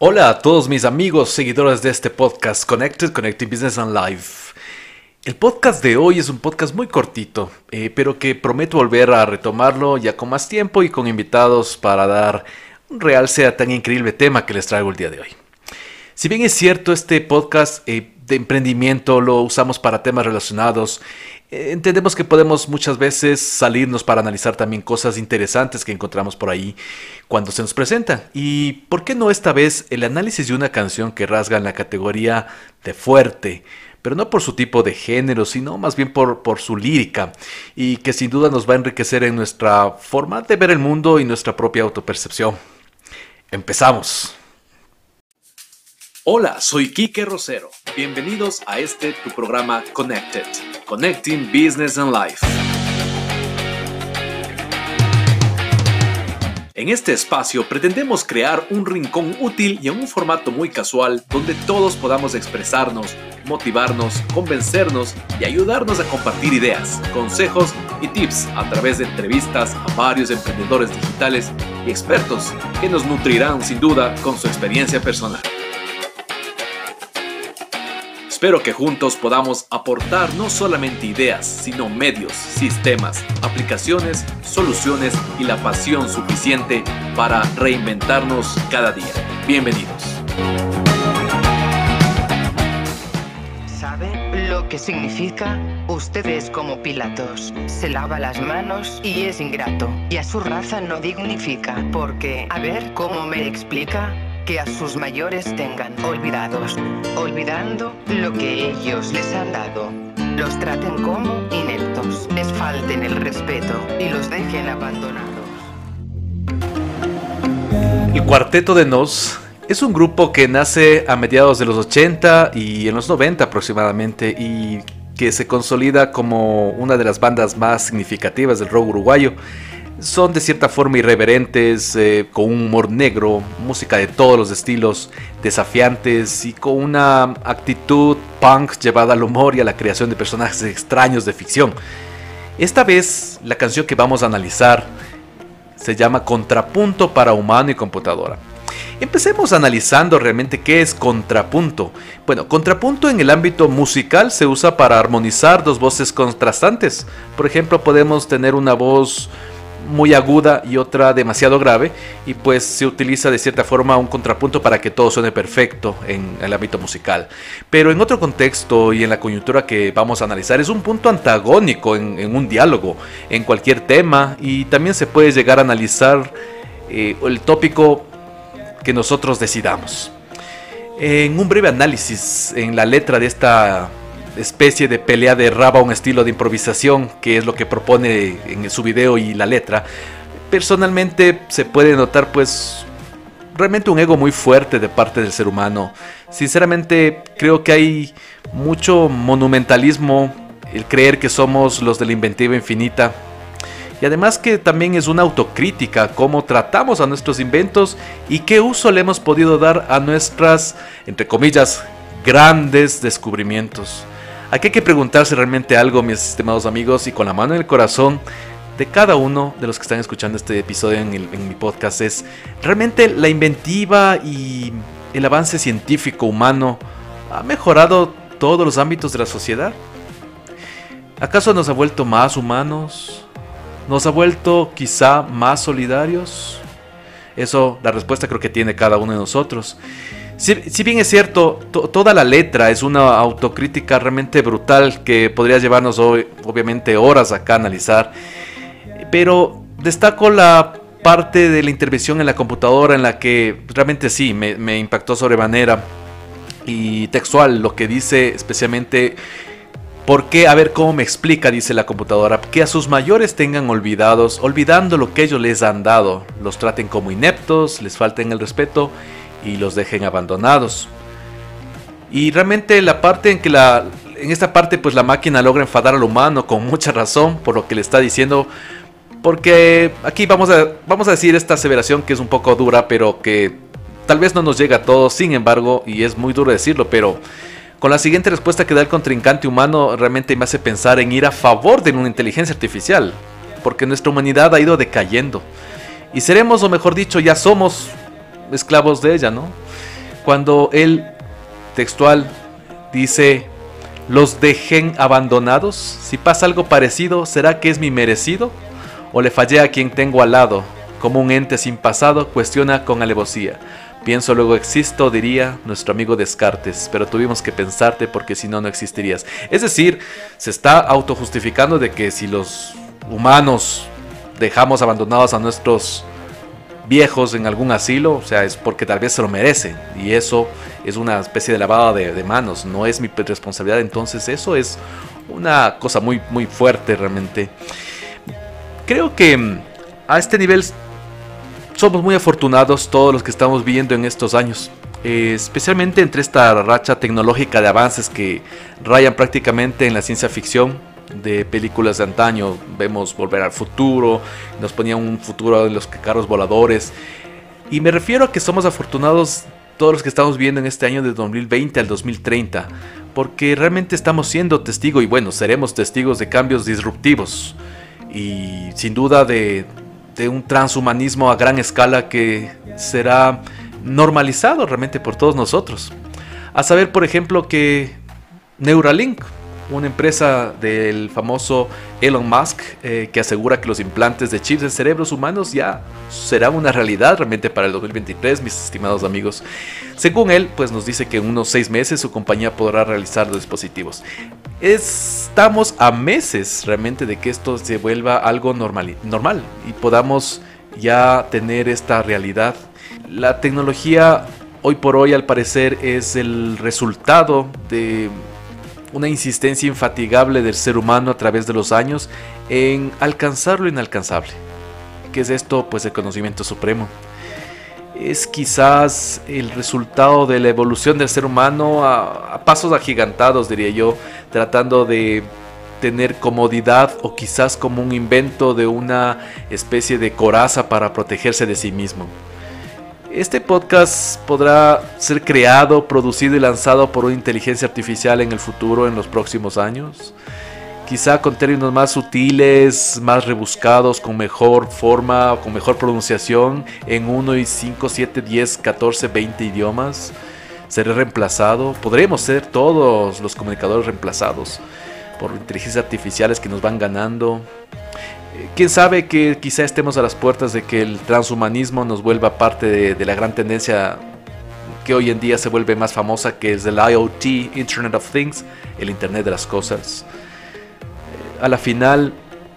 Hola a todos mis amigos, seguidores de este podcast Connected, Connected Business and Life. El podcast de hoy es un podcast muy cortito, eh, pero que prometo volver a retomarlo ya con más tiempo y con invitados para dar un realce a tan increíble tema que les traigo el día de hoy. Si bien es cierto, este podcast eh, de emprendimiento lo usamos para temas relacionados, eh, entendemos que podemos muchas veces salirnos para analizar también cosas interesantes que encontramos por ahí cuando se nos presentan. Y por qué no esta vez el análisis de una canción que rasga en la categoría de fuerte, pero no por su tipo de género, sino más bien por, por su lírica, y que sin duda nos va a enriquecer en nuestra forma de ver el mundo y nuestra propia autopercepción. Empezamos. Hola, soy Kike Rosero. Bienvenidos a este tu programa Connected, Connecting Business and Life. En este espacio pretendemos crear un rincón útil y en un formato muy casual donde todos podamos expresarnos, motivarnos, convencernos y ayudarnos a compartir ideas, consejos y tips a través de entrevistas a varios emprendedores digitales y expertos que nos nutrirán sin duda con su experiencia personal. Espero que juntos podamos aportar no solamente ideas, sino medios, sistemas, aplicaciones, soluciones y la pasión suficiente para reinventarnos cada día. Bienvenidos. ¿Sabe lo que significa? Usted es como Pilatos. Se lava las manos y es ingrato. Y a su raza no dignifica. Porque, a ver, ¿cómo me explica? Que a sus mayores tengan olvidados, olvidando lo que ellos les han dado. Los traten como ineptos, les falten el respeto y los dejen abandonados. El Cuarteto de Nos es un grupo que nace a mediados de los 80 y en los 90 aproximadamente y que se consolida como una de las bandas más significativas del rock uruguayo son de cierta forma irreverentes, eh, con un humor negro, música de todos los estilos, desafiantes y con una actitud punk llevada al humor y a la creación de personajes extraños de ficción. Esta vez la canción que vamos a analizar se llama Contrapunto para humano y computadora. Empecemos analizando realmente qué es contrapunto. Bueno, contrapunto en el ámbito musical se usa para armonizar dos voces contrastantes. Por ejemplo, podemos tener una voz muy aguda y otra demasiado grave y pues se utiliza de cierta forma un contrapunto para que todo suene perfecto en el ámbito musical. Pero en otro contexto y en la coyuntura que vamos a analizar es un punto antagónico en, un diálogo, en cualquier tema y también se puede llegar a analizar eh, el tópico que nosotros decidamos. En un breve análisis en la letra de esta especie de pelea de raba, un estilo de improvisación, que es lo que propone en su video y la letra, personalmente se puede notar pues realmente un ego muy fuerte de parte del ser humano. Sinceramente creo que hay mucho monumentalismo, el creer que somos los de la inventiva infinita. Y además que también es una autocrítica, cómo tratamos a nuestros inventos y qué uso le hemos podido dar a nuestras, entre comillas, grandes descubrimientos. Aquí hay que preguntarse realmente algo, mis estimados amigos, y con la mano en el corazón de cada uno de los que están escuchando este episodio en, mi podcast es, ¿realmente la inventiva y el avance científico humano ha mejorado todos los ámbitos de la sociedad? ¿Acaso nos ha vuelto más humanos? ¿Nos ha vuelto quizá más solidarios? Eso, la respuesta creo que tiene cada uno de nosotros. Si, bien es cierto, toda la letra es una autocrítica realmente brutal que podría llevarnos hoy, obviamente horas acá a analizar, pero destaco la parte de la intervención en la computadora en la que realmente sí, me, me impactó sobremanera y textual lo que dice especialmente ¿Por qué? A ver cómo me explica, dice la computadora, que a sus mayores tengan olvidados, olvidando lo que ellos les han dado, los traten como ineptos, les falten el respeto y los dejen abandonados. Y realmente la parte en que la en esta parte pues la máquina logra enfadar al humano con mucha razón por lo que le está diciendo porque aquí vamos a vamos a decir esta aseveración que es un poco dura, pero que tal vez no nos llega a todos, sin embargo, y es muy duro decirlo, pero con la siguiente respuesta que da el contrincante humano realmente me hace pensar en ir a favor de una inteligencia artificial, porque nuestra humanidad ha ido decayendo. Y seremos, o mejor dicho, ya somos esclavos de ella, ¿no? cuando él textual dice, los dejen abandonados, si pasa algo parecido, ¿será que es mi merecido? ¿O le fallé a quien tengo al lado? Como un ente sin pasado, cuestiona con alevosía. Pienso luego existo, diría nuestro amigo Descartes, pero tuvimos que pensarte porque si no, no existirías. Es decir, se está autojustificando de que si los humanos dejamos abandonados a nuestros viejos en algún asilo, o sea, es porque tal vez se lo merecen. Y eso es una especie de lavada de, manos, no es mi responsabilidad. Entonces eso es una cosa muy, muy fuerte realmente. Creo que mm, a este nivel somos muy afortunados todos los que estamos viviendo en estos años. Eh, especialmente entre esta racha tecnológica de avances que rayan prácticamente en la ciencia ficción de películas de antaño. Vemos Volver al Futuro, nos ponían un futuro de los carros voladores. Y me refiero a que somos afortunados todos los que estamos viendo en este año de 2020 al 2030, porque realmente estamos siendo testigos y bueno, seremos testigos de cambios disruptivos y sin duda de, de un transhumanismo a gran escala que será normalizado realmente por todos nosotros. A saber, por ejemplo, que Neuralink, una empresa del famoso Elon Musk eh, que asegura que los implantes de chips en cerebros humanos ya serán una realidad realmente para el 2023, mis estimados amigos. Según él, pues nos dice que en unos seis meses su compañía podrá realizar los dispositivos. Estamos a meses realmente de que esto se vuelva algo normal, normal y podamos ya tener esta realidad. La tecnología hoy por hoy al parecer es el resultado de una insistencia infatigable del ser humano a través de los años en alcanzar lo inalcanzable. ¿Qué es esto? Pues el conocimiento supremo. Es quizás el resultado de la evolución del ser humano a, pasos agigantados, diría yo, tratando de tener comodidad o quizás como un invento de una especie de coraza para protegerse de sí mismo. Este podcast podrá ser creado, producido y lanzado por una inteligencia artificial en el futuro, en los próximos años. Quizá con términos más sutiles, más rebuscados, con mejor forma, con mejor pronunciación, en 1 y 5, 7, 10, 14, 20 idiomas. Seré reemplazado. Podremos ser todos los comunicadores reemplazados por inteligencias artificiales que nos van ganando quién sabe que quizá estemos a las puertas de que el transhumanismo nos vuelva parte de, la gran tendencia que hoy en día se vuelve más famosa, que es el IoT, Internet of Things, el Internet de las Cosas. Eh, a la final,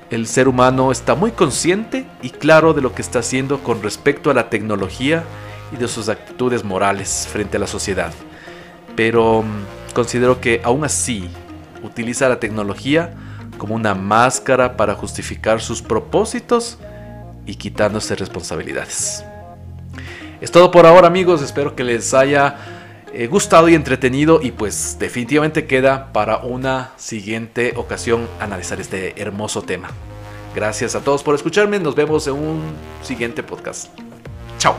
el ser humano está muy consciente y claro de lo que está haciendo con respecto a la tecnología y de sus actitudes morales frente a la sociedad. Pero mm, considero que aún así utiliza la tecnología como una máscara para justificar sus propósitos y quitándose responsabilidades. Es todo por ahora amigos, espero que les haya eh, gustado y entretenido y pues definitivamente queda para una siguiente ocasión analizar este hermoso tema. Gracias a todos por escucharme, nos vemos en un siguiente podcast. Chao.